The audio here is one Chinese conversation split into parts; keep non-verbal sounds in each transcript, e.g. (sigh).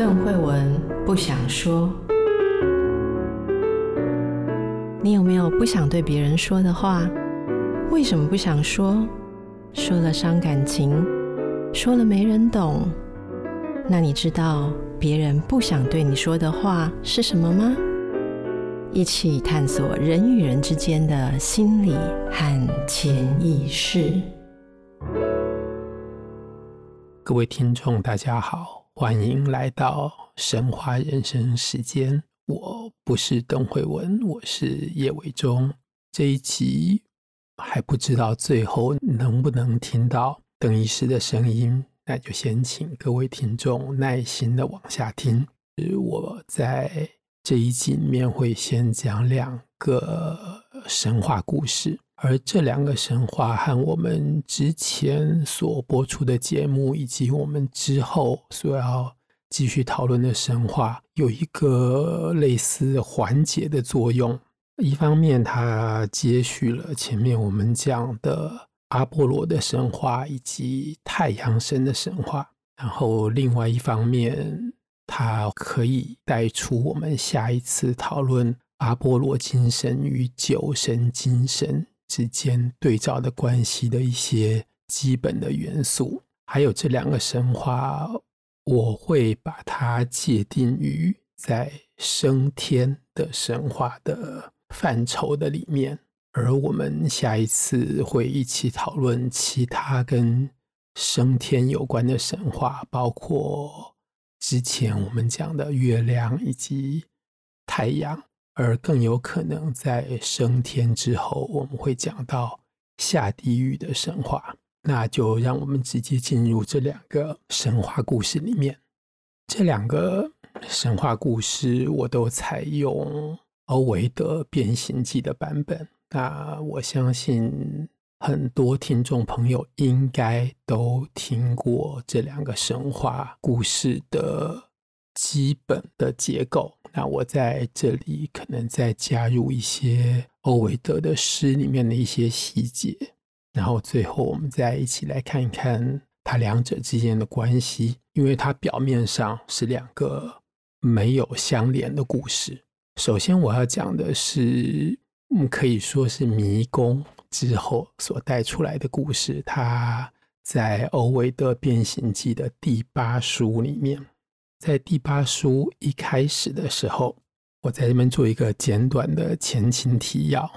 邓惠文不想说。你有没有不想对别人说的话？为什么不想说？说了伤感情，说了没人懂。那你知道别人不想对你说的话是什么吗？一起探索人与人之间的心理和潜意识。各位听众，大家好，欢迎来到神话人生时间。我不是邓惠文，我是叶伟忠。这一集还不知道最后能不能听到邓医师的声音。那就先请各位听众耐心的往下听。我在这一集里面会先讲两个神话故事，而这两个神话和我们之前所播出的节目，以及我们之后所要继续讨论的神话，有一个类似环节的作用。一方面，它接续了前面我们讲的。阿波罗的神话以及太阳神的神话，然后另外一方面，它可以带出我们下一次讨论阿波罗精神与酒神精神之间对照的关系的一些基本的元素。还有这两个神话，我会把它界定于在升天的神话的范畴的里面。而我们下一次会一起讨论其他跟升天有关的神话，包括之前我们讲的月亮以及太阳，而更有可能在升天之后，我们会讲到下地狱的神话。那就让我们直接进入这两个神话故事里面。这两个神话故事我都采用欧维德《变形记》的版本。那我相信很多听众朋友应该都听过这两个神话故事的基本的结构。那我在这里可能再加入一些欧维德的诗里面的一些细节，然后最后我们再一起来看一看它两者之间的关系，因为它表面上是两个没有相连的故事。首先我要讲的是。嗯，可以说是迷宫之后所带出来的故事。它在欧维德《变形记》的第八书里面，在第八书一开始的时候，我在这边做一个简短的前情提要，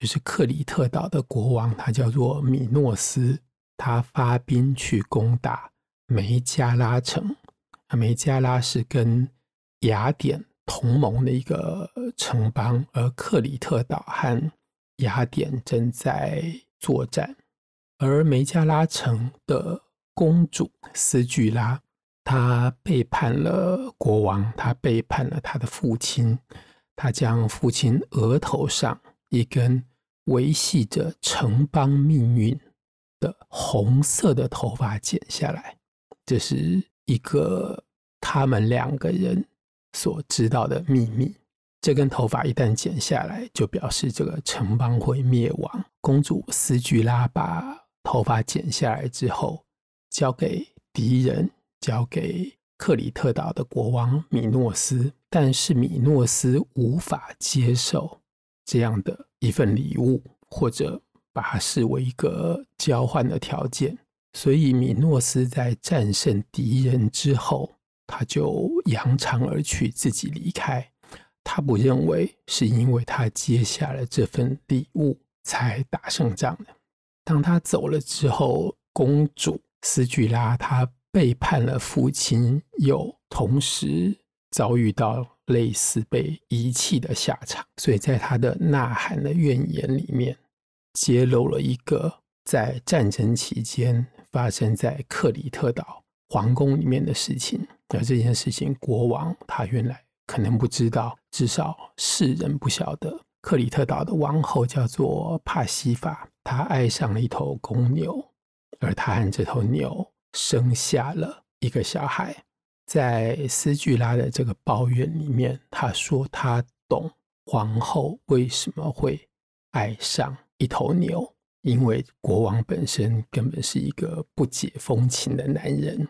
就是克里特岛的国王，他叫做米诺斯，他发兵去攻打梅加拉城。啊梅加拉是跟雅典。同盟的一个城邦，而克里特岛和雅典正在作战，而梅加拉城的公主斯巨拉，他背叛了国王，他背叛了他的父亲，他将父亲额头上一根维系着城邦命运的红色的头发剪下来，这是一个他们两个人。所知道的秘密，这根头发一旦剪下来，就表示这个城邦会灭亡。公主斯巨拉把头发剪下来之后，交给敌人，交给克里特岛的国王米诺斯，但是米诺斯无法接受这样的一份礼物，或者把它视为一个交换的条件，所以米诺斯在战胜敌人之后。他就扬长而去，自己离开。他不认为是因为他接下了这份礼物才打胜仗的。当他走了之后，公主斯巨拉她背叛了父亲，又同时遭遇到类似被遗弃的下场。所以在他的呐喊的怨言里面，揭露了一个在战争期间发生在克里特岛皇宫里面的事情。而这件事情，国王他原来可能不知道，至少世人不晓得。克里特岛的王后叫做帕西法，她爱上了一头公牛，而她和这头牛生下了一个小孩。在斯巨拉的这个抱怨里面，他说他懂皇后为什么会爱上一头牛，因为国王本身根本是一个不解风情的男人。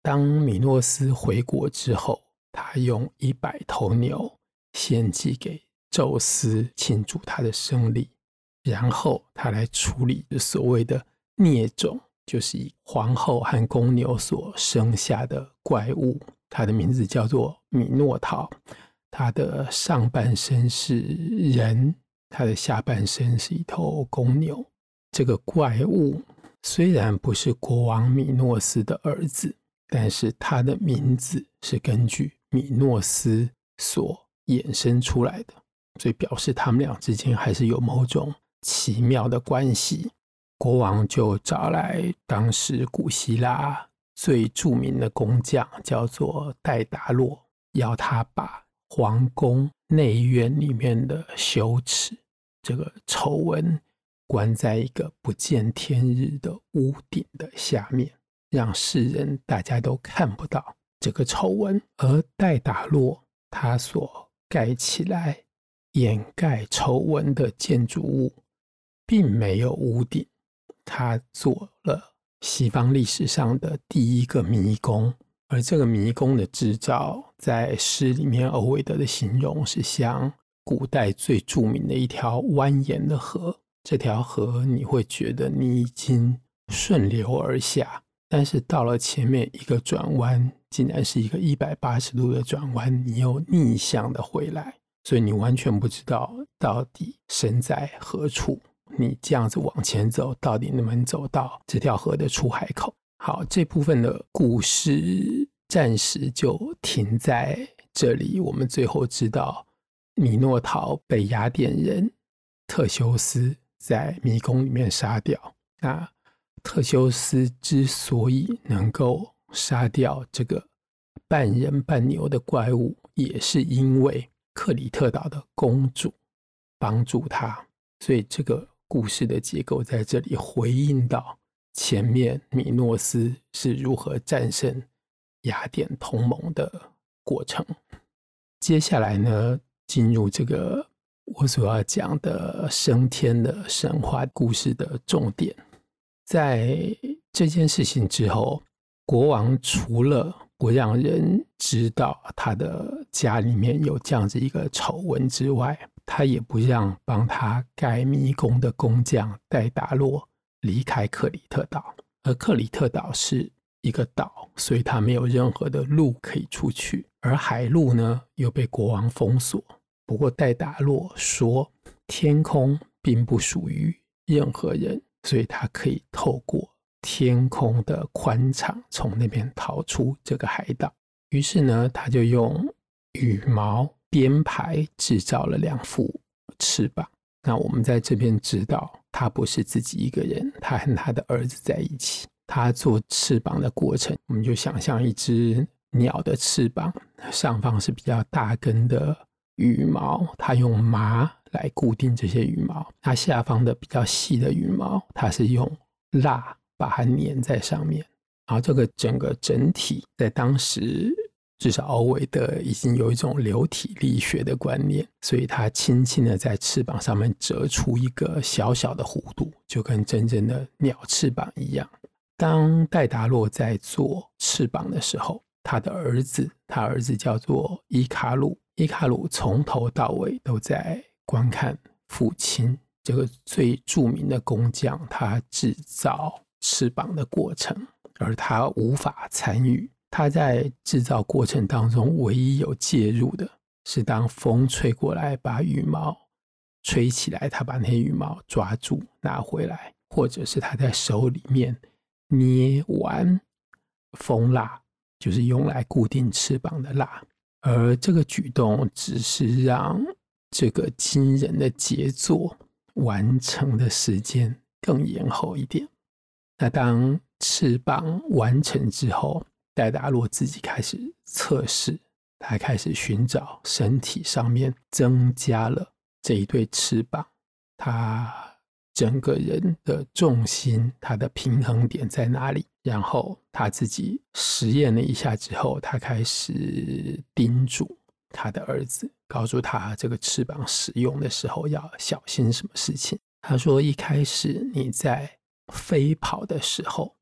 当米诺斯回国之后，他用一百头牛献祭给宙斯，庆祝他的胜利。然后他来处理所谓的孽种，就是以皇后和公牛所生下的怪物。它的名字叫做米诺陶，它的上半身是人，它的下半身是一头公牛。这个怪物虽然不是国王米诺斯的儿子，但是他的名字是根据米诺斯所衍生出来的，所以表示他们俩之间还是有某种奇妙的关系。国王就找来当时古希腊最著名的工匠，叫做戴达洛，要他把皇宫内院里面的羞耻这个丑闻。关在一个不见天日的屋顶的下面，让世人大家都看不到这个丑闻。而戴达洛他所盖起来掩盖丑闻的建筑物，并没有屋顶。他做了西方历史上的第一个迷宫，而这个迷宫的制造，在诗里面欧维德的形容是像古代最著名的一条蜿蜒的河。这条河，你会觉得你已经顺流而下，但是到了前面一个转弯，竟然是一个一百八十度的转弯，你又逆向的回来，所以你完全不知道到底身在何处。你这样子往前走，到底能不能走到这条河的出海口？好，这部分的故事暂时就停在这里。我们最后知道，米诺陶被雅典人特修斯。在迷宫里面杀掉。那特修斯之所以能够杀掉这个半人半牛的怪物，也是因为克里特岛的公主帮助他。所以这个故事的结构在这里回应到前面米诺斯是如何战胜雅典同盟的过程。接下来呢，进入这个。我所要讲的升天的神话故事的重点，在这件事情之后，国王除了不让人知道他的家里面有这样子一个丑闻之外，他也不让帮他盖迷宫的工匠戴达洛离开克里特岛。而克里特岛是一个岛，所以他没有任何的路可以出去，而海路呢，又被国王封锁。不过，戴达洛说，天空并不属于任何人，所以他可以透过天空的宽敞从那边逃出这个海岛。于是呢，他就用羽毛编排制造了两副翅膀。那我们在这边知道，他不是自己一个人，他和他的儿子在一起。他做翅膀的过程，我们就想象一只鸟的翅膀，上方是比较大根的。羽毛，它用麻来固定这些羽毛；它下方的比较细的羽毛，它是用蜡把它粘在上面。然后这个整个整体，在当时至少欧维德已经有一种流体力学的观念，所以他轻轻的在翅膀上面折出一个小小的弧度，就跟真正的鸟翅膀一样。当戴达洛在做翅膀的时候，他的儿子，他儿子叫做伊卡鲁。伊卡鲁从头到尾都在观看父亲这个最著名的工匠他制造翅膀的过程，而他无法参与。他在制造过程当中唯一有介入的是，当风吹过来把羽毛吹起来，他把那些羽毛抓住拿回来，或者是他在手里面捏完蜂蜡，就是用来固定翅膀的蜡。而这个举动只是让这个惊人的杰作完成的时间更延后一点。那当翅膀完成之后，戴达洛自己开始测试，他开始寻找身体上面增加了这一对翅膀，他。整个人的重心，他的平衡点在哪里？然后他自己实验了一下之后，他开始叮嘱他的儿子，告诉他这个翅膀使用的时候要小心什么事情。他说：“一开始你在飞跑的时候，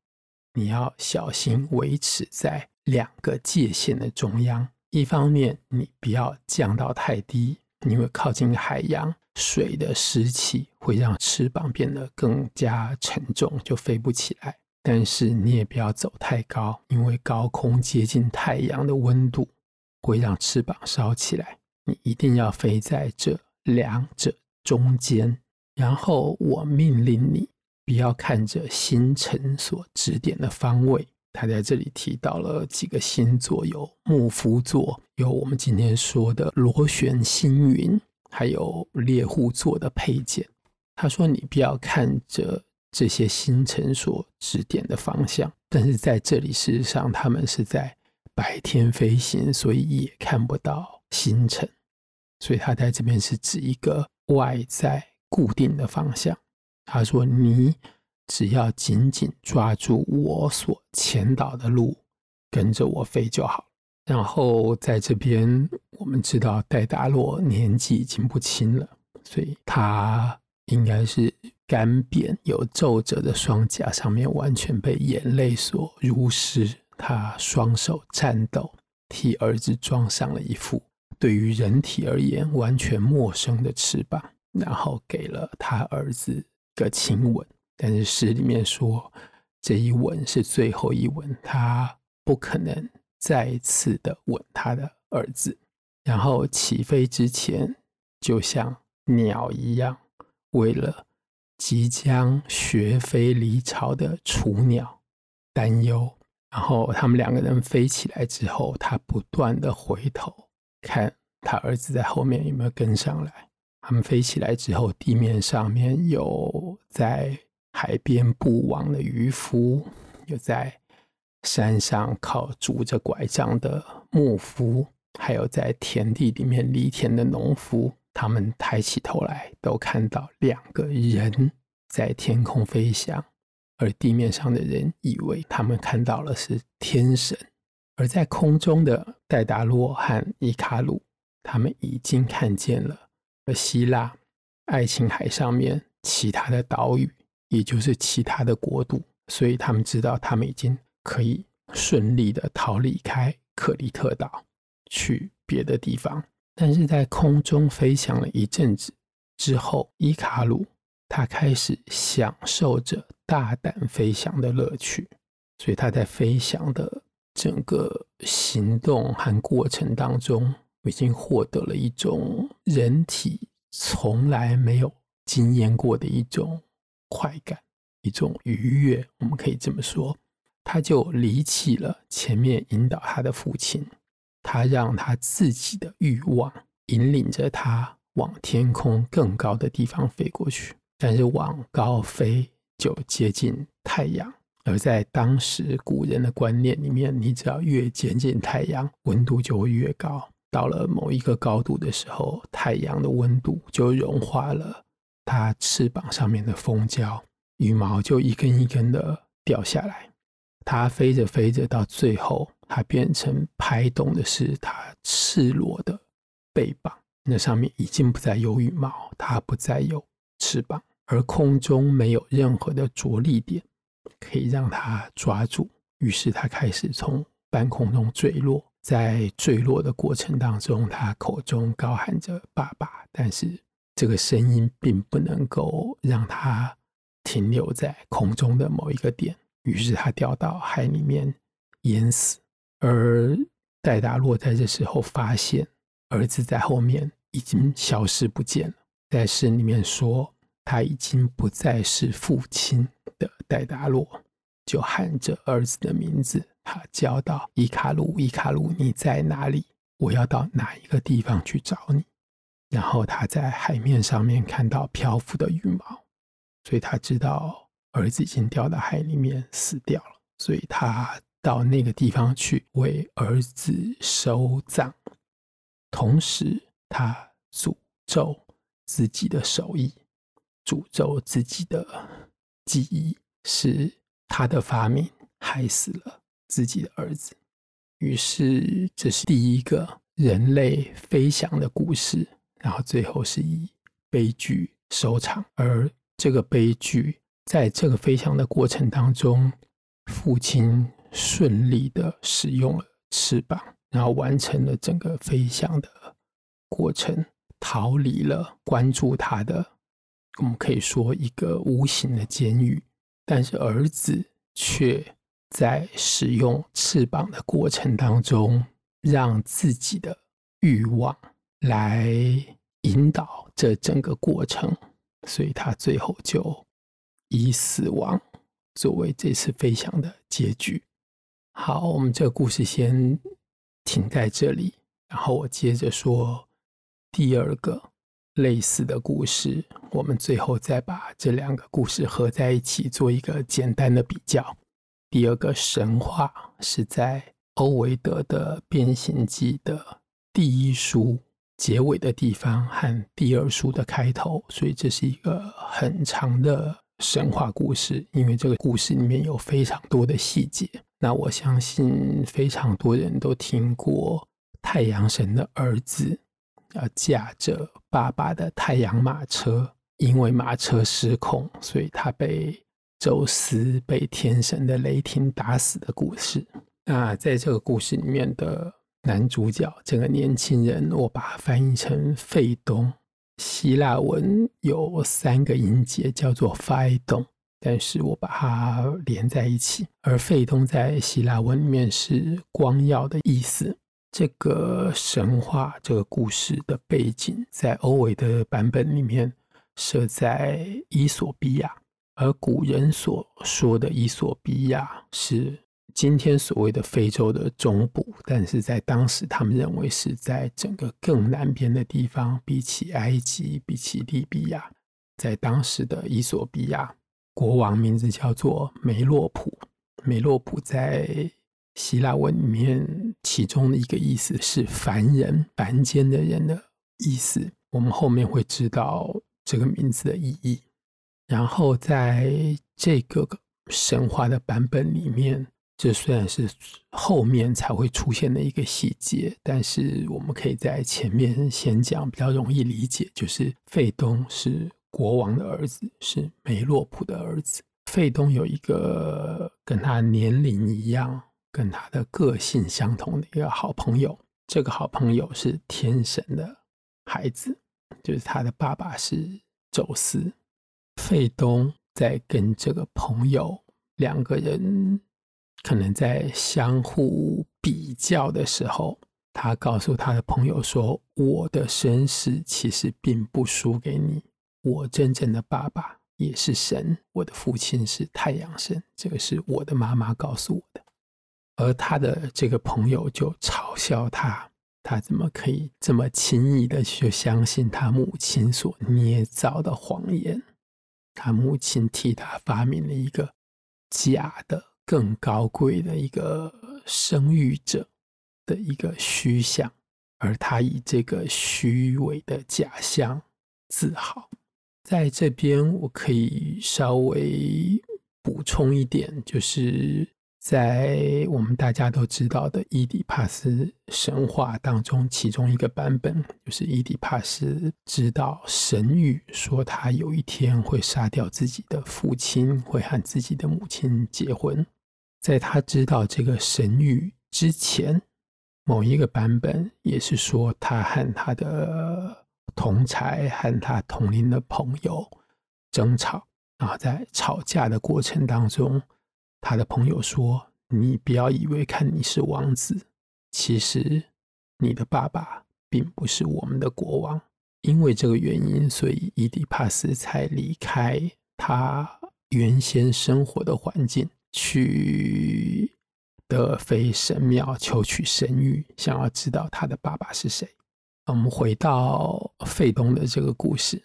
你要小心维持在两个界限的中央。一方面，你不要降到太低，因为靠近海洋，水的湿气会让翅膀变得更加沉重，就飞不起来。但是你也不要走太高，因为高空接近太阳的温度会让翅膀烧起来。你一定要飞在这两者中间。然后我命令你，不要看着星辰所指点的方位。他在这里提到了几个星座，有牧夫座，有我们今天说的螺旋星云，还有猎户座的配件。他说：“你不要看着这些星辰所指点的方向，但是在这里，事实上他们是在白天飞行，所以也看不到星辰。所以他在这边是指一个外在固定的方向。他说：‘你’。”只要紧紧抓住我所前导的路，跟着我飞就好。然后在这边，我们知道戴达洛年纪已经不轻了，所以他应该是干瘪有皱褶的双颊上面完全被眼泪所濡湿。他双手颤抖，替儿子装上了一副对于人体而言完全陌生的翅膀，然后给了他儿子个亲吻。但是诗里面说，这一吻是最后一吻，他不可能再次的吻他的儿子。然后起飞之前，就像鸟一样，为了即将学飞离巢的雏鸟担忧。然后他们两个人飞起来之后，他不断的回头看他儿子在后面有没有跟上来。他们飞起来之后，地面上面有在。海边捕网的渔夫，有在山上靠拄着拐杖的牧夫，还有在田地里面犁田的农夫，他们抬起头来，都看到两个人在天空飞翔，而地面上的人以为他们看到了是天神，而在空中的戴达洛和伊卡鲁，他们已经看见了和希腊爱琴海上面其他的岛屿。也就是其他的国度，所以他们知道他们已经可以顺利的逃离开克里特岛，去别的地方。但是在空中飞翔了一阵子之后，伊卡鲁他开始享受着大胆飞翔的乐趣，所以他在飞翔的整个行动和过程当中，已经获得了一种人体从来没有经验过的一种。快感，一种愉悦，我们可以这么说，他就离弃了前面引导他的父亲，他让他自己的欲望引领着他往天空更高的地方飞过去。但是往高飞就接近太阳，而在当时古人的观念里面，你只要越接近太阳，温度就会越高。到了某一个高度的时候，太阳的温度就融化了。它翅膀上面的蜂胶羽毛就一根一根的掉下来，它飞着飞着，到最后它变成拍动的是它赤裸的背膀，那上面已经不再有羽毛，它不再有翅膀，而空中没有任何的着力点可以让它抓住，于是它开始从半空中坠落，在坠落的过程当中，他口中高喊着“爸爸”，但是。这个声音并不能够让他停留在空中的某一个点，于是他掉到海里面淹死。而戴达洛在这时候发现儿子在后面已经消失不见了，在诗里面说他已经不再是父亲的戴达洛，就喊着儿子的名字，他叫道：“伊卡鲁，伊卡鲁，你在哪里？我要到哪一个地方去找你？”然后他在海面上面看到漂浮的羽毛，所以他知道儿子已经掉到海里面死掉了，所以他到那个地方去为儿子收葬，同时他诅咒自己的手艺，诅咒自己的记忆，是他的发明害死了自己的儿子。于是这是第一个人类飞翔的故事。然后最后是以悲剧收场，而这个悲剧在这个飞翔的过程当中，父亲顺利的使用了翅膀，然后完成了整个飞翔的过程，逃离了关注他的，我们可以说一个无形的监狱。但是儿子却在使用翅膀的过程当中，让自己的欲望来引导这整个过程，所以他最后就以死亡作为这次飞翔的结局。好，我们这个故事先停在这里，然后我接着说第二个类似的故事。我们最后再把这两个故事合在一起，做一个简单的比较。第二个神话是在欧维德的《变形记》的第一书结尾的地方和第二书的开头，所以这是一个很长的神话故事。因为这个故事里面有非常多的细节。那我相信非常多人都听过太阳神的儿子要驾着爸爸的太阳马车，因为马车失控，所以他被宙斯被天神的雷霆打死的故事。那在这个故事里面的男主角这个年轻人，我把它翻译成费东，希腊文有三个音节叫做 Phaedon。但是我把它连在一起，而费东在希腊文里面是光耀的意思。这个神话，这个故事的背景在欧维的版本里面设在伊索比亚，而古人所说的伊索比亚是今天所谓的非洲的中部，但是在当时他们认为是在整个更南边的地方，比起埃及，比起利比亚，在当时的伊索比亚。国王名字叫做梅洛普，梅洛普在希腊文里面，其中的一个意思是凡人、凡间的人的意思。我们后面会知道这个名字的意义。然后在这个神话的版本里面，这虽然是后面才会出现的一个细节，但是我们可以在前面先讲，比较容易理解，就是费东是。国王的儿子是梅洛普的儿子。费东有一个跟他年龄一样、跟他的个性相同的一个好朋友。这个好朋友是天神的孩子，就是他的爸爸是宙斯。费东在跟这个朋友两个人可能在相互比较的时候，他告诉他的朋友说：“我的身世其实并不输给你。”我真正的爸爸也是神，我的父亲是太阳神，这个是我的妈妈告诉我的。而他的这个朋友就嘲笑他，他怎么可以这么轻易的就相信他母亲所捏造的谎言？他母亲替他发明了一个假的、更高贵的一个生育者的一个虚像，而他以这个虚伪的假象自豪。在这边，我可以稍微补充一点，就是在我们大家都知道的伊底帕斯神话当中，其中一个版本就是伊底帕斯知道神谕说他有一天会杀掉自己的父亲，会和自己的母亲结婚。在他知道这个神谕之前，某一个版本也是说他和他的。同才和他同龄的朋友争吵，然后在吵架的过程当中，他的朋友说：“你不要以为看你是王子，其实你的爸爸并不是我们的国王。因为这个原因，所以伊底帕斯才离开他原先生活的环境，去德菲神庙求取神谕，想要知道他的爸爸是谁。”我们回到费东的这个故事。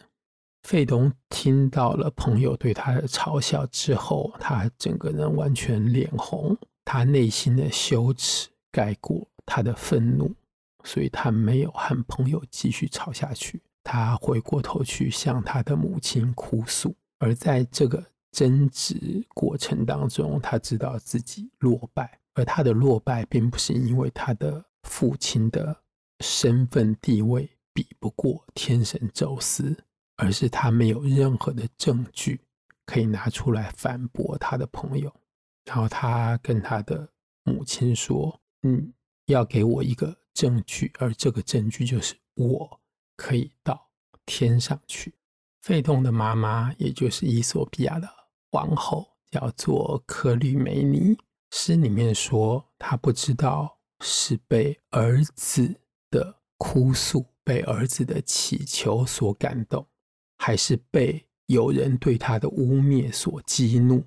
费东听到了朋友对他的嘲笑之后，他整个人完全脸红，他内心的羞耻盖过他的愤怒，所以他没有和朋友继续吵下去。他回过头去向他的母亲哭诉，而在这个争执过程当中，他知道自己落败，而他的落败并不是因为他的父亲的。身份地位比不过天神宙斯，而是他没有任何的证据可以拿出来反驳他的朋友。然后他跟他的母亲说：“嗯，要给我一个证据，而这个证据就是我可以到天上去。”费东的妈妈，也就是伊索比亚的王后，叫做克吕美尼。诗里面说，她不知道是被儿子的哭诉、被儿子的祈求所感动，还是被有人对他的污蔑所激怒，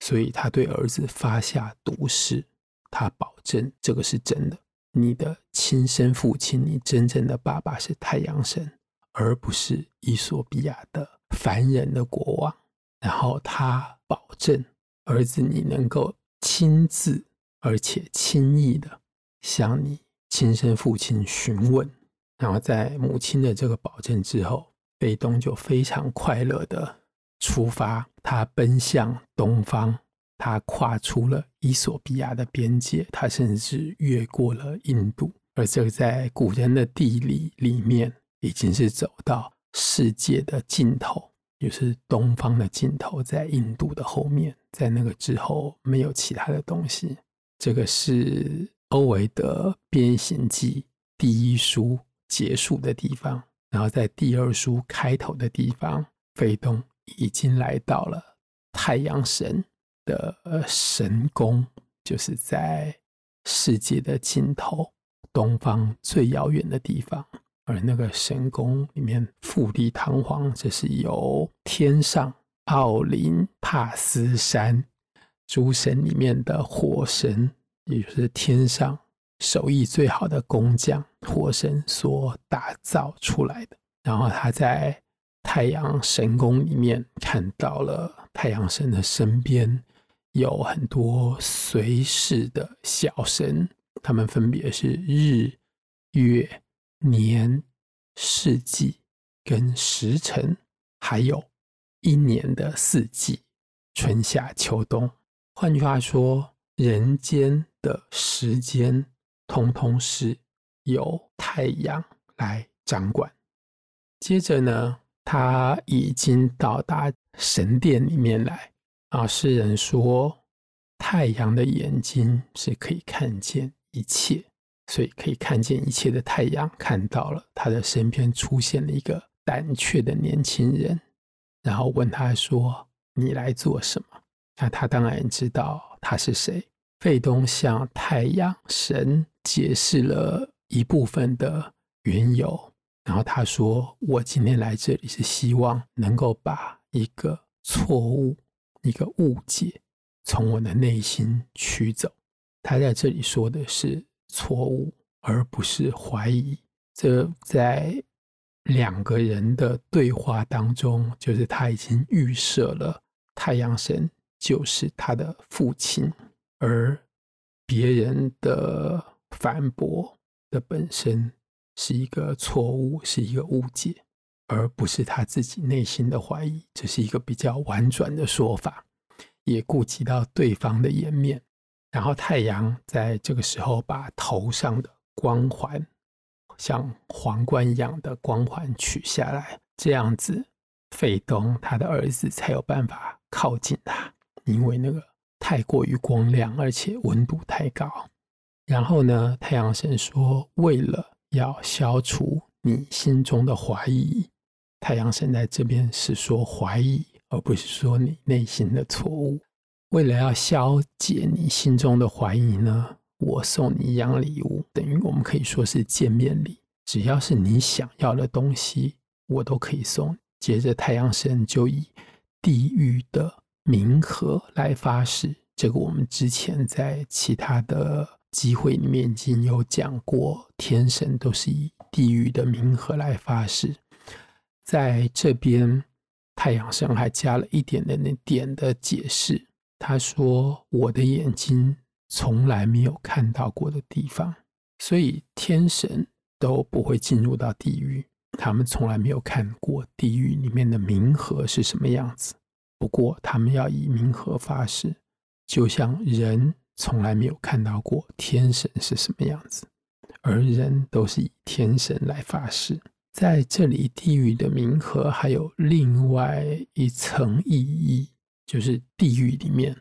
所以他对儿子发下毒誓。他保证这个是真的，你的亲生父亲，你真正的爸爸是太阳神，而不是伊索比亚的凡人的国王。然后他保证儿子，你能够。亲自而且轻易的向你亲生父亲询问，然后在母亲的这个保证之后，北东就非常快乐的出发，他奔向东方，他跨出了伊索比亚的边界，他甚至越过了印度，而这个在古人的地理里面，已经是走到世界的尽头。就是东方的尽头，在印度的后面，在那个之后没有其他的东西。这个是欧维德《变形记》第一书结束的地方，然后在第二书开头的地方，费东已经来到了太阳神的神宫，就是在世界的尽头，东方最遥远的地方。而那个神宫里面富丽堂皇，这是由天上奥林帕斯山诸神里面的火神，也就是天上手艺最好的工匠火神所打造出来的。然后他在太阳神宫里面看到了太阳神的身边有很多随侍的小神，他们分别是日、月。年、四季跟时辰，还有一年的四季，春夏秋冬。换句话说，人间的时间通通是由太阳来掌管。接着呢，他已经到达神殿里面来啊。诗人说，太阳的眼睛是可以看见一切。所以可以看见一切的太阳看到了，他的身边出现了一个胆怯的年轻人，然后问他说：“你来做什么？”那他当然知道他是谁。费东向太阳神解释了一部分的缘由，然后他说：“我今天来这里是希望能够把一个错误、一个误解从我的内心驱走。”他在这里说的是。错误，而不是怀疑。这在两个人的对话当中，就是他已经预设了太阳神就是他的父亲，而别人的反驳的本身是一个错误，是一个误解，而不是他自己内心的怀疑。这是一个比较婉转的说法，也顾及到对方的颜面。然后太阳在这个时候把头上的光环，像皇冠一样的光环取下来，这样子，费东他的儿子才有办法靠近他，因为那个太过于光亮，而且温度太高。然后呢，太阳神说，为了要消除你心中的怀疑，太阳神在这边是说怀疑，而不是说你内心的错误。为了要消解你心中的怀疑呢，我送你一样礼物，等于我们可以说是见面礼。只要是你想要的东西，我都可以送。接着，太阳神就以地狱的冥河来发誓。这个我们之前在其他的机会里面已经有讲过，天神都是以地狱的冥河来发誓。在这边，太阳神还加了一点点的点的解释。他说：“我的眼睛从来没有看到过的地方，所以天神都不会进入到地狱。他们从来没有看过地狱里面的冥河是什么样子。不过，他们要以冥河发誓，就像人从来没有看到过天神是什么样子，而人都是以天神来发誓。在这里，地狱的冥河还有另外一层意义。”就是地狱里面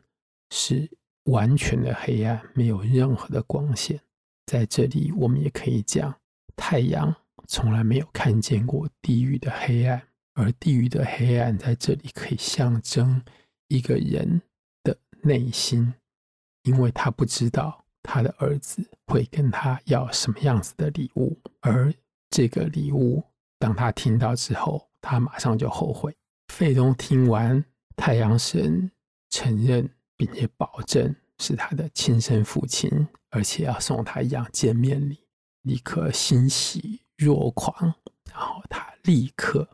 是完全的黑暗，没有任何的光线。在这里，我们也可以讲，太阳从来没有看见过地狱的黑暗，而地狱的黑暗在这里可以象征一个人的内心，因为他不知道他的儿子会跟他要什么样子的礼物，而这个礼物，当他听到之后，他马上就后悔。费东听完，太阳神承认并且保证是他的亲生父亲。而且要送他一样见面礼，立刻欣喜若狂。然后他立刻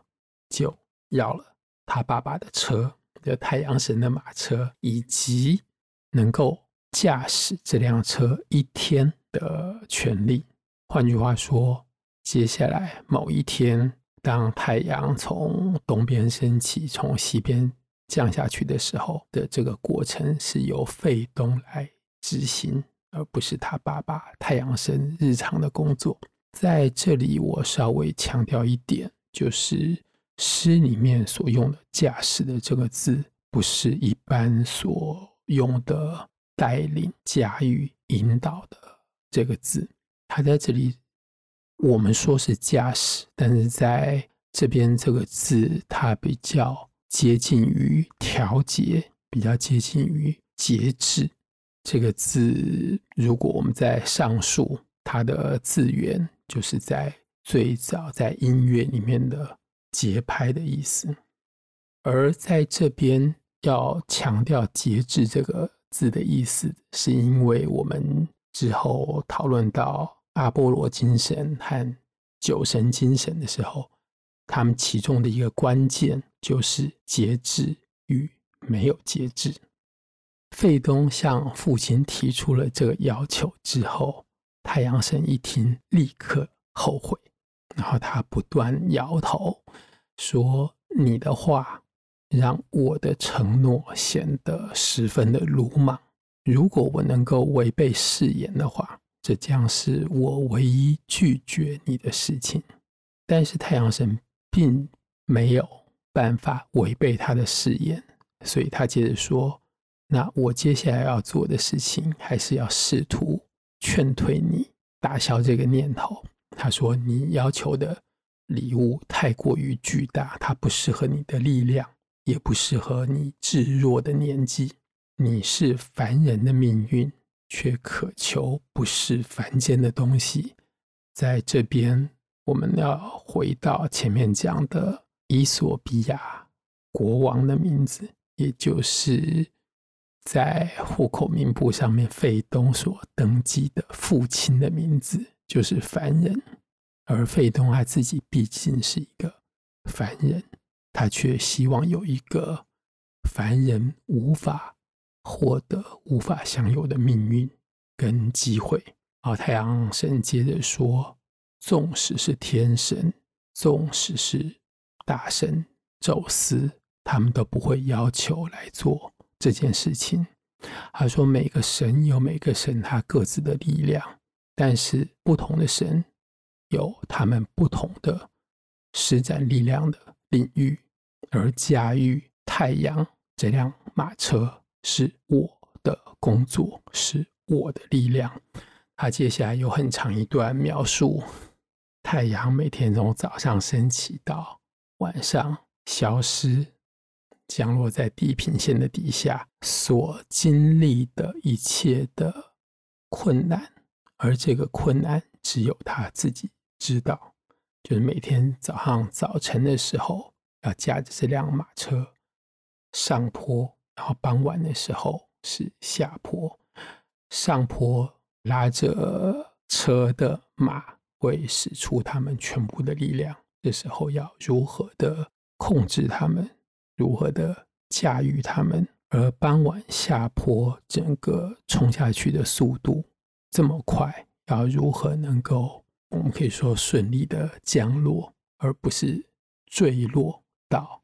就要了他爸爸的车，就太阳神的马车，以及能够驾驶这辆车一天的权利。换句话说，接下来某一天，当太阳从东边升起，从西边降下去的时候的这个过程，是由费东来执行。而不是他爸爸太阳神日常的工作。在这里，我稍微强调一点，就是诗里面所用的“驾驶”的这个字，不是一般所用的带领、驾驭、引导的这个字。它在这里，我们说是驾驶，但是在这边这个字，它比较接近于调节，比较接近于节制。这个字，如果我们在上述，它的字源就是在最早在音乐里面的节拍的意思。而在这边要强调“节制”这个字的意思，是因为我们之后讨论到阿波罗精神和酒神精神的时候，他们其中的一个关键就是节制与没有节制。费东向父亲提出了这个要求之后，太阳神一听，立刻后悔，然后他不断摇头，说：“你的话让我的承诺显得十分的鲁莽。如果我能够违背誓言的话，这将是我唯一拒绝你的事情。”但是太阳神并没有办法违背他的誓言，所以他接着说。那我接下来要做的事情，还是要试图劝退你，打消这个念头。他说：“你要求的礼物太过于巨大，它不适合你的力量，也不适合你至弱的年纪。你是凡人的命运，却渴求不是凡间的东西。”在这边，我们要回到前面讲的伊索比亚国王的名字，也就是。在户口名簿上面，费东所登记的父亲的名字就是凡人，而费东他自己毕竟是一个凡人，他却希望有一个凡人无法获得、无法享有的命运跟机会。而太阳神接着说：“纵使是天神，纵使是大神宙斯，他们都不会要求来做。”这件事情，他说每个神有每个神他各自的力量，但是不同的神有他们不同的施展力量的领域，而驾驭太阳这辆马车是我的工作，是我的力量。他接下来有很长一段描述，太阳每天从早上升起到晚上消失。降落在地平线的底下所经历的一切的困难，而这个困难只有他自己知道。就是每天早上早晨的时候，要驾着这辆马车上坡，然后傍晚的时候是下坡。上坡拉着车的马会使出他们全部的力量，这时候要如何的控制他们？如何的驾驭他们，而傍晚下坡，整个冲下去的速度这么快，要如何能够我们可以说顺利的降落，而不是坠落到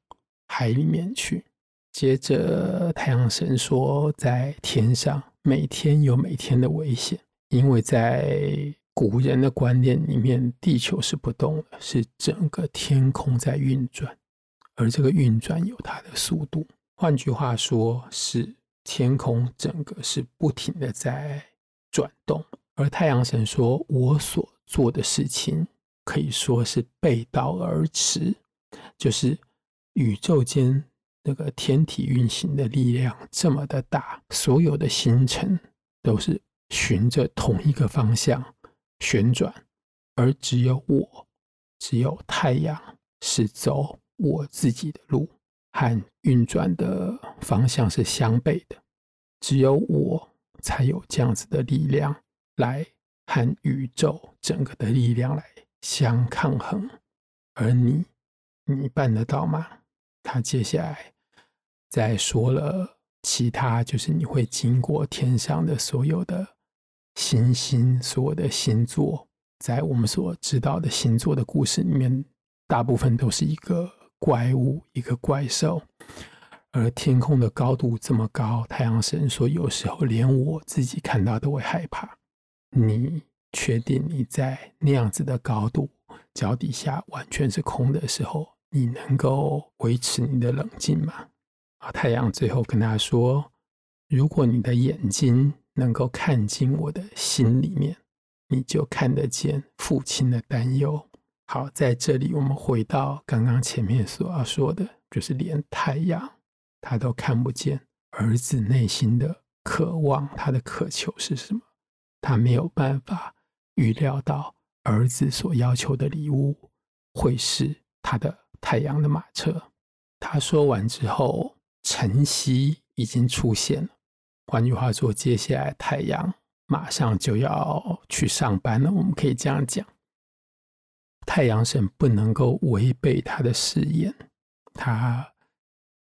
海里面去？接着太阳神说，在天上每天有每天的危险，因为在古人的观念里面，地球是不动的，是整个天空在运转。而这个运转有它的速度，换句话说，是天空整个是不停的在转动，而太阳神说：“我所做的事情可以说是背道而驰，就是宇宙间那个天体运行的力量这么的大，所有的星辰都是循着同一个方向旋转，而只有我，只有太阳是走我自己的路。”和运转的方向是相悖的，只有我才有这样子的力量来和宇宙整个的力量来相抗衡，而你，你办得到吗？他接下来再说了其他，就是你会经过天上的所有的星星，所有的星座，在我们所知道的星座的故事里面，大部分都是一个。怪物，一个怪兽，而天空的高度这么高，太阳神说，有时候连我自己看到都会害怕。你确定你在那样子的高度，脚底下完全是空的时候，你能够维持你的冷静吗？啊，太阳最后跟他说：“如果你的眼睛能够看进我的心里面，你就看得见父亲的担忧。”好，在这里我们回到刚刚前面所要说的，就是连太阳他都看不见儿子内心的渴望，他的渴求是什么？他没有办法预料到儿子所要求的礼物会是他的太阳的马车。他说完之后，晨曦已经出现了。换句话说，接下来太阳马上就要去上班了。我们可以这样讲。太阳神不能够违背他的誓言，他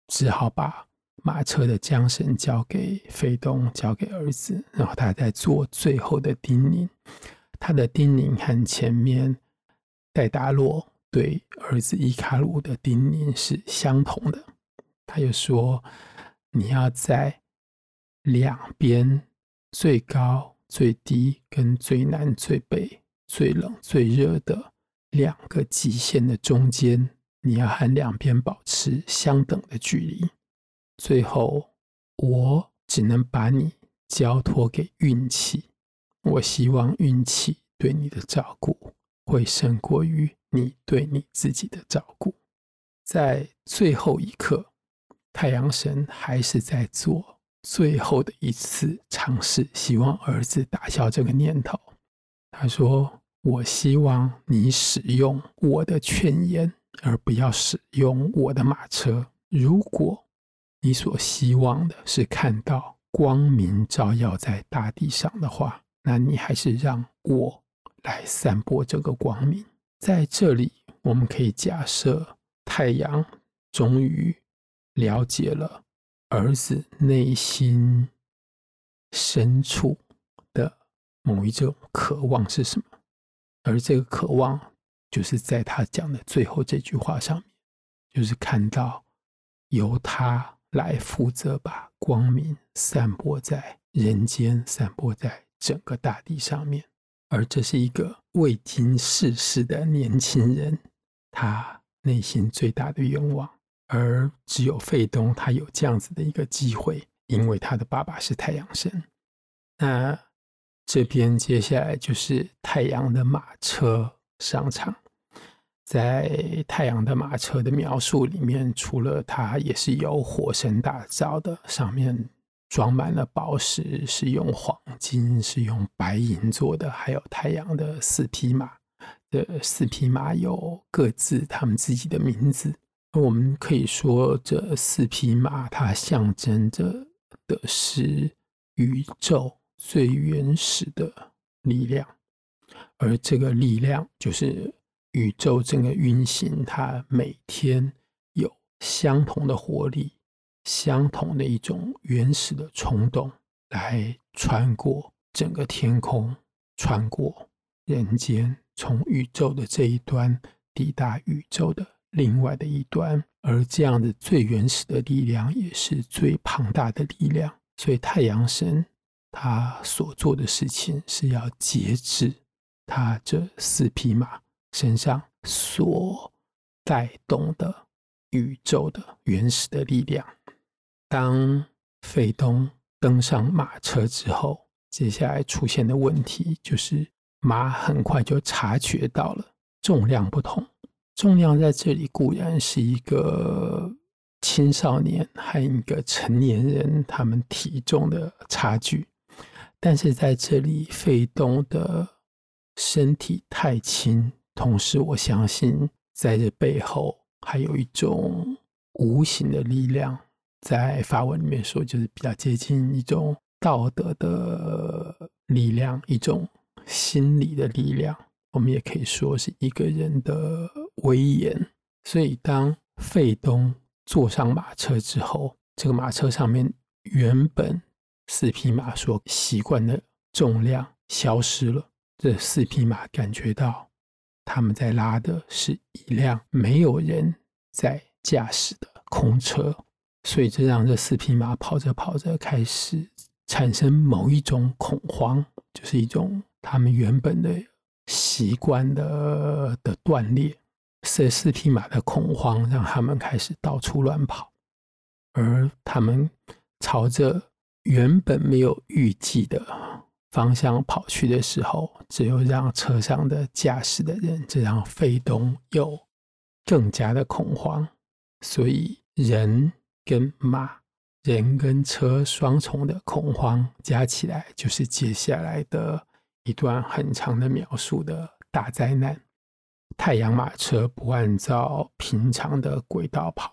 只好把马车的缰绳交给飞东，交给儿子，然后他在做最后的叮咛。他的叮咛和前面戴达洛对儿子伊卡鲁的叮咛是相同的。他又说：“你要在两边最高、最低、跟最南、最北、最冷、最热的。”两个极限的中间，你要和两边保持相等的距离。最后，我只能把你交托给运气。我希望运气对你的照顾会胜过于你对你自己的照顾。在最后一刻，太阳神还是在做最后的一次尝试，希望儿子打消这个念头。他说。我希望你使用我的劝言，而不要使用我的马车。如果你所希望的是看到光明照耀在大地上的话，那你还是让我来散播这个光明。在这里，我们可以假设太阳终于了解了儿子内心深处的某一种渴望是什么。而这个渴望，就是在他讲的最后这句话上面，就是看到由他来负责把光明散播在人间，散播在整个大地上面。而这是一个未经世事的年轻人，他内心最大的愿望。而只有费东，他有这样子的一个机会，因为他的爸爸是太阳神。那。这边接下来就是太阳的马车上场。在太阳的马车的描述里面，除了它也是由火神打造的，上面装满了宝石，是用黄金、是用白银做的，还有太阳的四匹马的四匹马有各自他们自己的名字。我们可以说，这四匹马它象征着的是宇宙。最原始的力量，而这个力量就是宇宙整个运行，它每天有相同的活力，相同的一种原始的冲动，来穿过整个天空，穿过人间，从宇宙的这一端抵达宇宙的另外的一端。而这样的最原始的力量，也是最庞大的力量。所以太阳神。他所做的事情是要节制他这四匹马身上所带动的宇宙的原始的力量。当费东登上马车之后，接下来出现的问题就是马很快就察觉到了重量不同。重量在这里固然是一个青少年和一个成年人他们体重的差距，但是在这里费东的身体太轻，同时我相信在这背后还有一种无形的力量。在法文里面说，就是比较接近一种道德的力量，一种心理的力量。我们也可以说是一个人的威严。所以，当费东坐上马车之后，这个马车上面原本四匹马所习惯的重量消失了。这四匹马感觉到他们在拉的是一辆没有人在驾驶的空车。所以，这让这四匹马跑着跑着开始产生某一种恐慌，就是一种他们原本的习惯的的断裂。这四匹马的恐慌让他们开始到处乱跑，而他们朝着原本没有预计的方向跑去的时候，只有让车上的驾驶的人，这让费东又更加的恐慌。所以人。跟马、人跟车双重的恐慌加起来，就是接下来的一段很长的描述的大灾难。太阳马车不按照平常的轨道跑，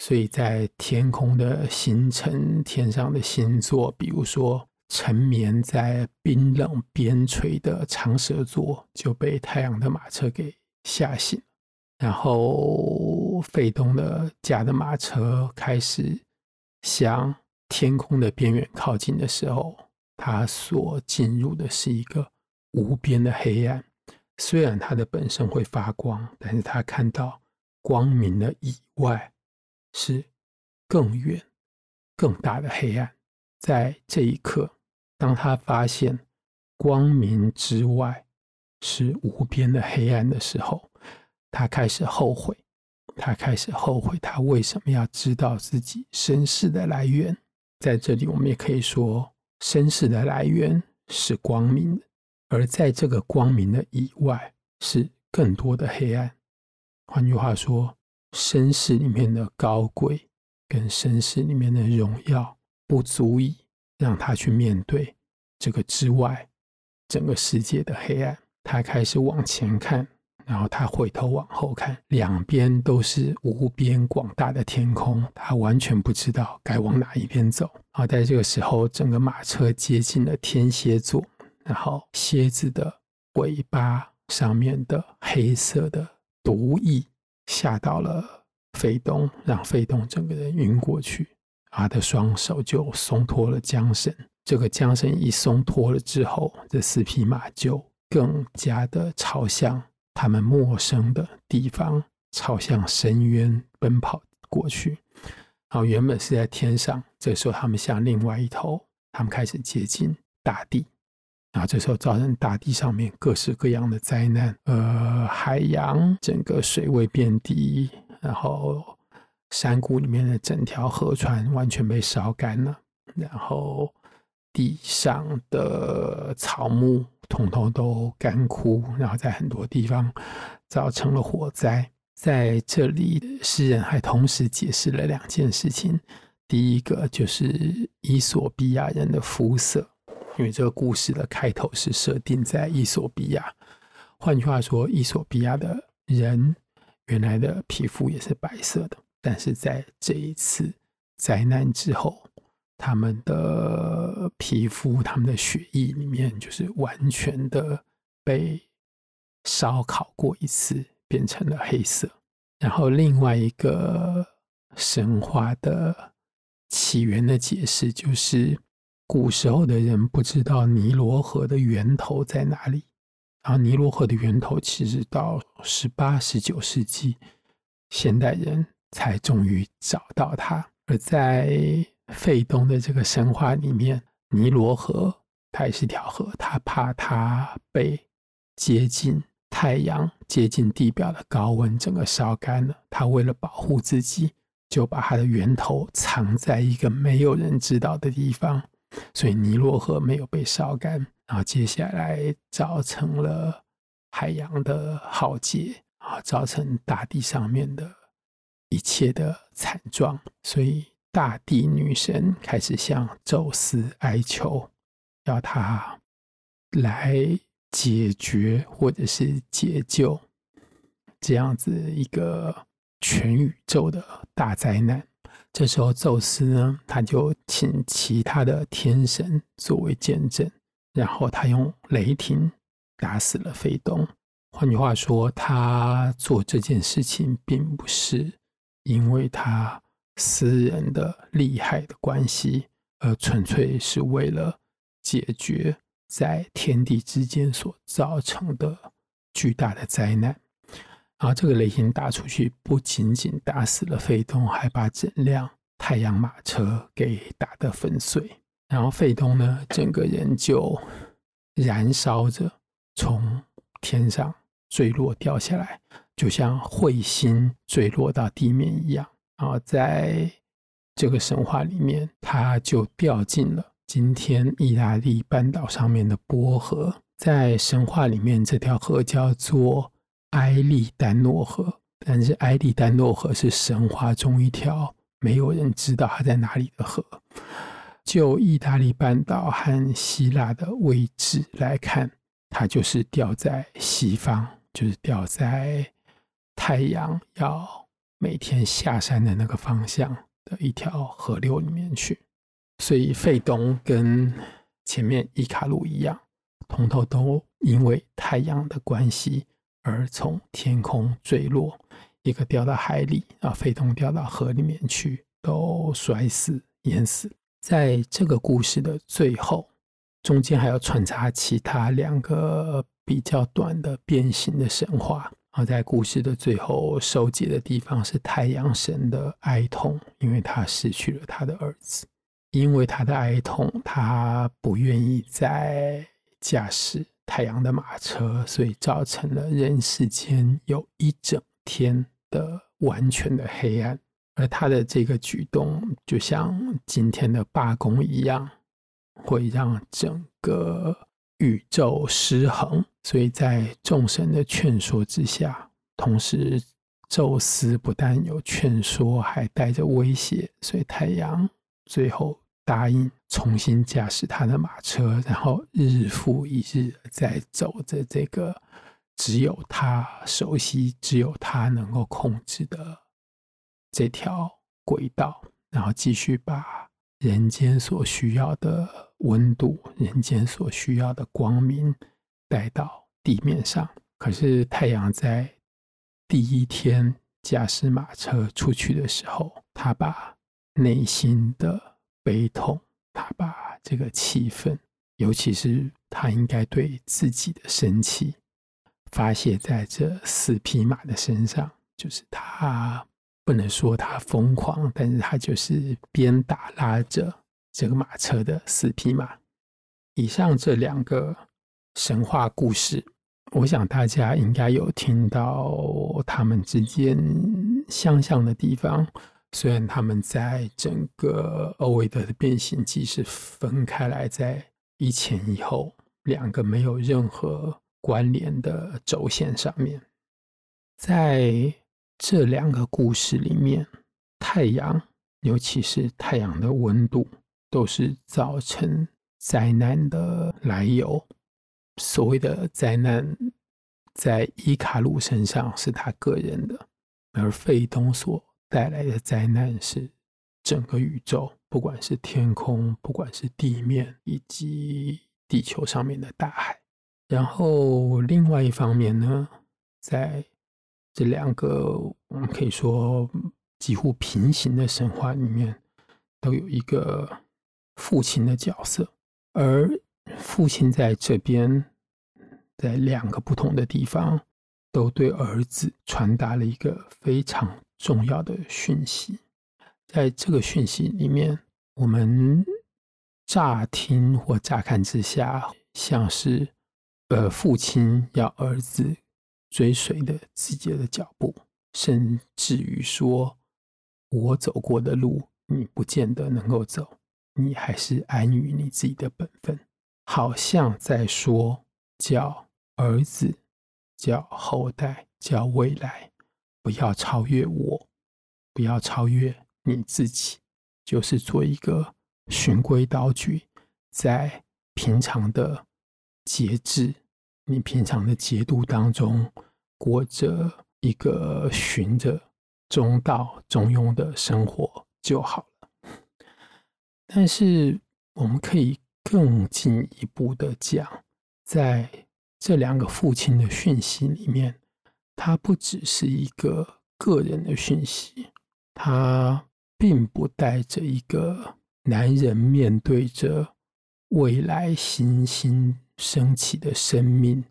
所以在天空的星辰、天上的星座，比如说沉眠在冰冷边陲的长蛇座，就被太阳的马车给吓醒。然后，费东的驾的马车开始向天空的边缘靠近的时候，他所进入的是一个无边的黑暗。虽然它的本身会发光，但是他看到光明的以外是更远、更大的黑暗。在这一刻，当他发现光明之外是无边的黑暗的时候，他开始后悔，他开始后悔，他为什么要知道自己身世的来源？在这里，我们也可以说，身世的来源是光明的，而在这个光明的以外，是更多的黑暗。换句话说，身世里面的高贵跟身世里面的荣耀，不足以让他去面对这个之外整个世界的黑暗。他开始往前看。然后他回头往后看，两边都是无边广大的天空，他完全不知道该往哪一边走。好，在这个时候，整个马车接近了天蝎座，然后蝎子的尾巴上面的黑色的毒液吓到了费东，让费东整个人晕过去。他的双手就松脱了缰绳，这个缰绳一松脱了之后，这四匹马就更加的朝向。他们陌生的地方，朝向深渊奔跑过去。然后原本是在天上，这时候他们向另外一头，他们开始接近大地。然后这时候造成大地上面各式各样的灾难，呃，海洋整个水位变低，然后山谷里面的整条河川完全被烧干了，然后地上的草木。统统都干枯，然后在很多地方造成了火灾。在这里，诗人还同时解释了两件事情。第一个就是伊索比亚人的肤色，因为这个故事的开头是设定在伊索比亚。换句话说，伊索比亚的人原来的皮肤也是白色的，但是在这一次灾难之后。他们的皮肤、他们的血液里面，就是完全的被烧烤过一次，变成了黑色。然后另外一个神话的起源的解释，就是古时候的人不知道尼罗河的源头在哪里，然后尼罗河的源头其实到十八、十九世纪，现代人才终于找到它，而在。费东的这个神话里面，尼罗河它也是条河，他怕它被接近太阳、接近地表的高温整个烧干了。他为了保护自己，就把它的源头藏在一个没有人知道的地方，所以尼罗河没有被烧干，然后接下来造成了海洋的浩劫啊，造成大地上面的一切的惨状，所以大地女神开始向宙斯哀求，要他来解决或者是解救这样子一个。全宇宙的大灾难。这时候，宙斯呢，他就请其他的天神作为见证，然后他用雷霆打死了费东。换句话说，他做这件事情，并不是因为他私人的利害的关系，而纯粹是为了解决在天地之间所造成的巨大的灾难。然后这个雷霆打出去，不仅仅打死了费东，还把整辆太阳马车给打得粉碎。然后费东呢，整个人就燃烧着，从天上坠落掉下来，就像彗星坠落到地面一样。然后在这个神话里面，他就掉进了今天意大利半岛上面的波河。在神话里面，这条河叫做。埃利丹诺河，但是埃利丹诺河是神话中一条没有人知道它在哪里的河。就意大利半岛和希腊的位置来看，它就是掉在西方，就是掉在太阳要每天下山的那个方向的一条河流里面去。所以费东跟前面伊卡鲁一样，通通都因为太阳的关系。而从天空坠落，一个掉到海里啊，费东掉到河里面去，都摔死、淹死。在这个故事的最后，中间还要穿插其他两个比较短的变形的神话。而在故事的最后收结的地方是太阳神的哀痛，因为他失去了他的儿子，因为他的哀痛，他不愿意再驾驶。太阳的马车，所以造成了人世间有一整天的完全的黑暗。而他的这个举动，就像今天的罢工一样，会让整个宇宙失衡。所以在众神的劝说之下，同时宙斯不但有劝说，还带着威胁，所以太阳最后。答应重新驾驶他的马车，然后日复一日在走着这个只有他熟悉、只有他能够控制的这条轨道，然后继续把人间所需要的温度、人间所需要的光明带到地面上。可是太阳在第一天驾驶马车出去的时候，他把内心的悲痛，他把这个气愤，尤其是他应该对自己的生气，发泄在这四匹马的身上。就是他不能说他疯狂，但是他就是鞭打拉着这个马车的四匹马。以上这两个神话故事，我想大家应该有听到他们之间相像的地方。虽然他们在整个欧维德的变形记是分开来，在一前一后两个没有任何关联的轴线上面，在这两个故事里面，太阳，尤其是太阳的温度，都是造成灾难的来由。所谓的灾难，在伊卡鲁身上是他个人的，而费东所。带来的灾难是整个宇宙，不管是天空，不管是地面，以及地球上面的大海。然后另外一方面呢，在这两个我们可以说几乎平行的神话里面，都有一个父亲的角色，而父亲在这边，在两个不同的地方，都对儿子传达了一个非常。重要的讯息，在这个讯息里面，我们乍听或乍看之下，像是呃父亲要儿子追随的自己的脚步，甚至于说我走过的路，你不见得能够走，你还是安于你自己的本分，好像在说，叫儿子，叫后代，叫未来，不要超越我，不要超越你自己，就是做一个循规蹈矩，在平常的节制，你平常的节度当中，过着一个循着。中道中庸的生活就好，但是我们可以更进一步的讲，在这两个父亲的讯息里面，它不只是一个个人的讯息，它并不带着一个男人面对着未来新兴升起的生命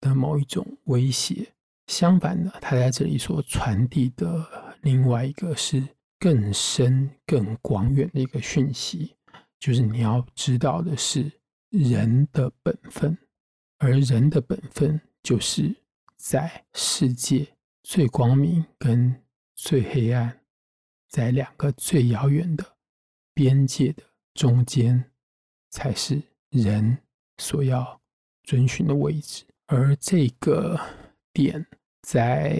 的某一种威胁。相反的，他在这里所传递的另外一个是更深、更广远的一个讯息，就是你要知道的是人的本分，而人的本分就是在世界最光明跟最黑暗，在两个最遥远的边界的中间，才是人所要遵循的位置，而这个点。在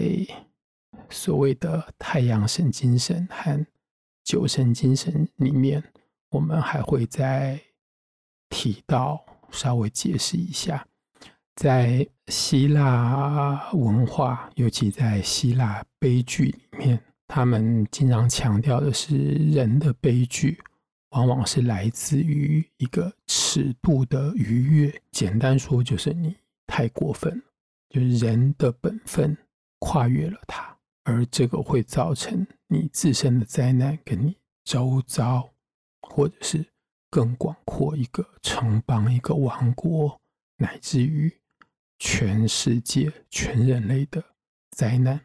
所谓的太阳神精神和酒神精神里面，我们还会再提到，稍微解释一下，在希腊文化，尤其在希腊悲剧里面，他们经常强调的是，人的悲剧往往是来自于一个尺度的逾越。简单说，就是你太过分。就是人的本分跨越了它，而这个会造成你自身的灾难，跟你周遭，或者是更广阔一个城邦、一个王国，乃至于全世界、全人类的灾难。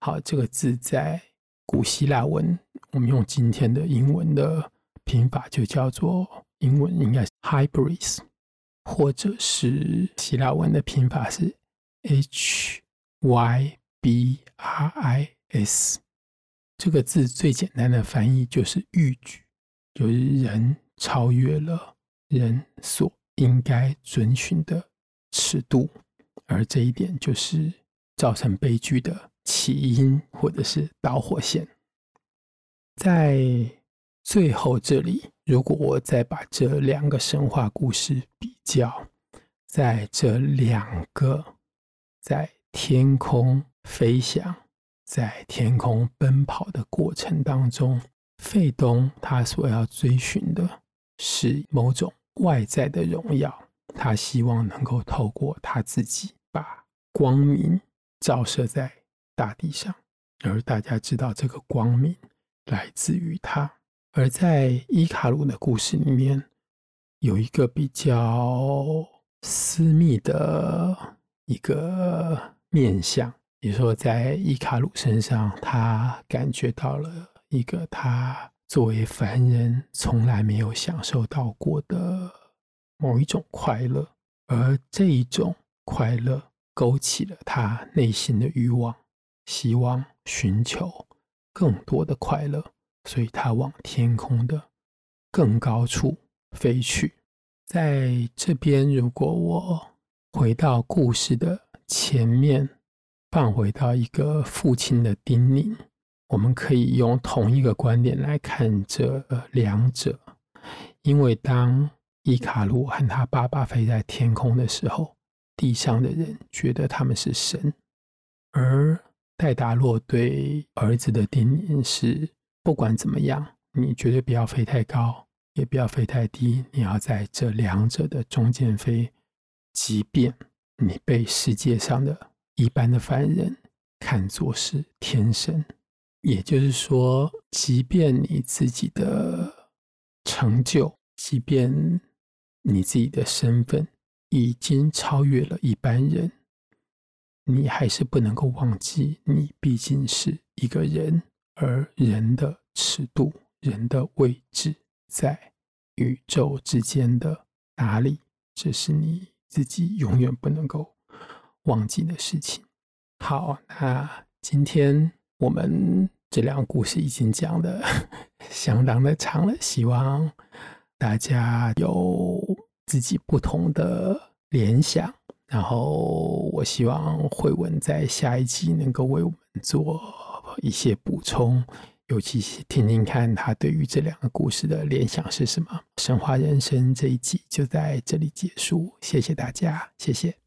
好，这个字在古希腊文，我们用今天的英文的拼法就叫做英文应该是 hybris，或者是希腊文的拼法是。H Y B R I S 这个字最简单的翻译就是逾矩，就是人超越了人所应该遵循的尺度，而这一点就是造成悲剧的起因或者是导火线。在最后这里，如果我再把这两个神话故事比较，在这两个。在天空飞翔，在天空奔跑的过程当中，费东他所要追寻的是某种外在的荣耀，他希望能够透过他自己把光明照射在大地上，而大家知道这个光明来自于他。而在伊卡鲁的故事里面，有一个比较私密的。一个面相向，也说在伊卡鲁身上，他感觉到了一个他作为凡人从来没有享受到过的某一种快乐，而这一种快乐勾起了他内心的欲望，希望寻求更多的快乐，所以他往天空的更高处飞去。在这边，如果我。回到故事的前面，放回到一个父亲的叮咛，我们可以用同一个观点来看这两者。因为当伊卡洛和他爸爸飞在天空的时候，地上的人觉得他们是神；而戴达洛对儿子的叮咛是：不管怎么样，你绝对不要飞太高，也不要飞太低，你要在这两者的中间飞。即便你被世界上的一般的凡人看作是天神，也就是说，即便你自己的成就，即便你自己的身份已经超越了一般人，你还是不能够忘记，你毕竟是一个人，而人的尺度、人的位置在宇宙之间的哪里？这是你。自己永远不能够忘记的事情。好，那今天我们这两个故事已经讲的 (laughs) 相当的长了，希望大家有自己不同的联想。然后，我希望慧文在下一集能够为我们做一些补充，尤其是听听看他对于这两个故事的联想是什么。神话人生这一集就在这里结束，谢谢大家，谢谢。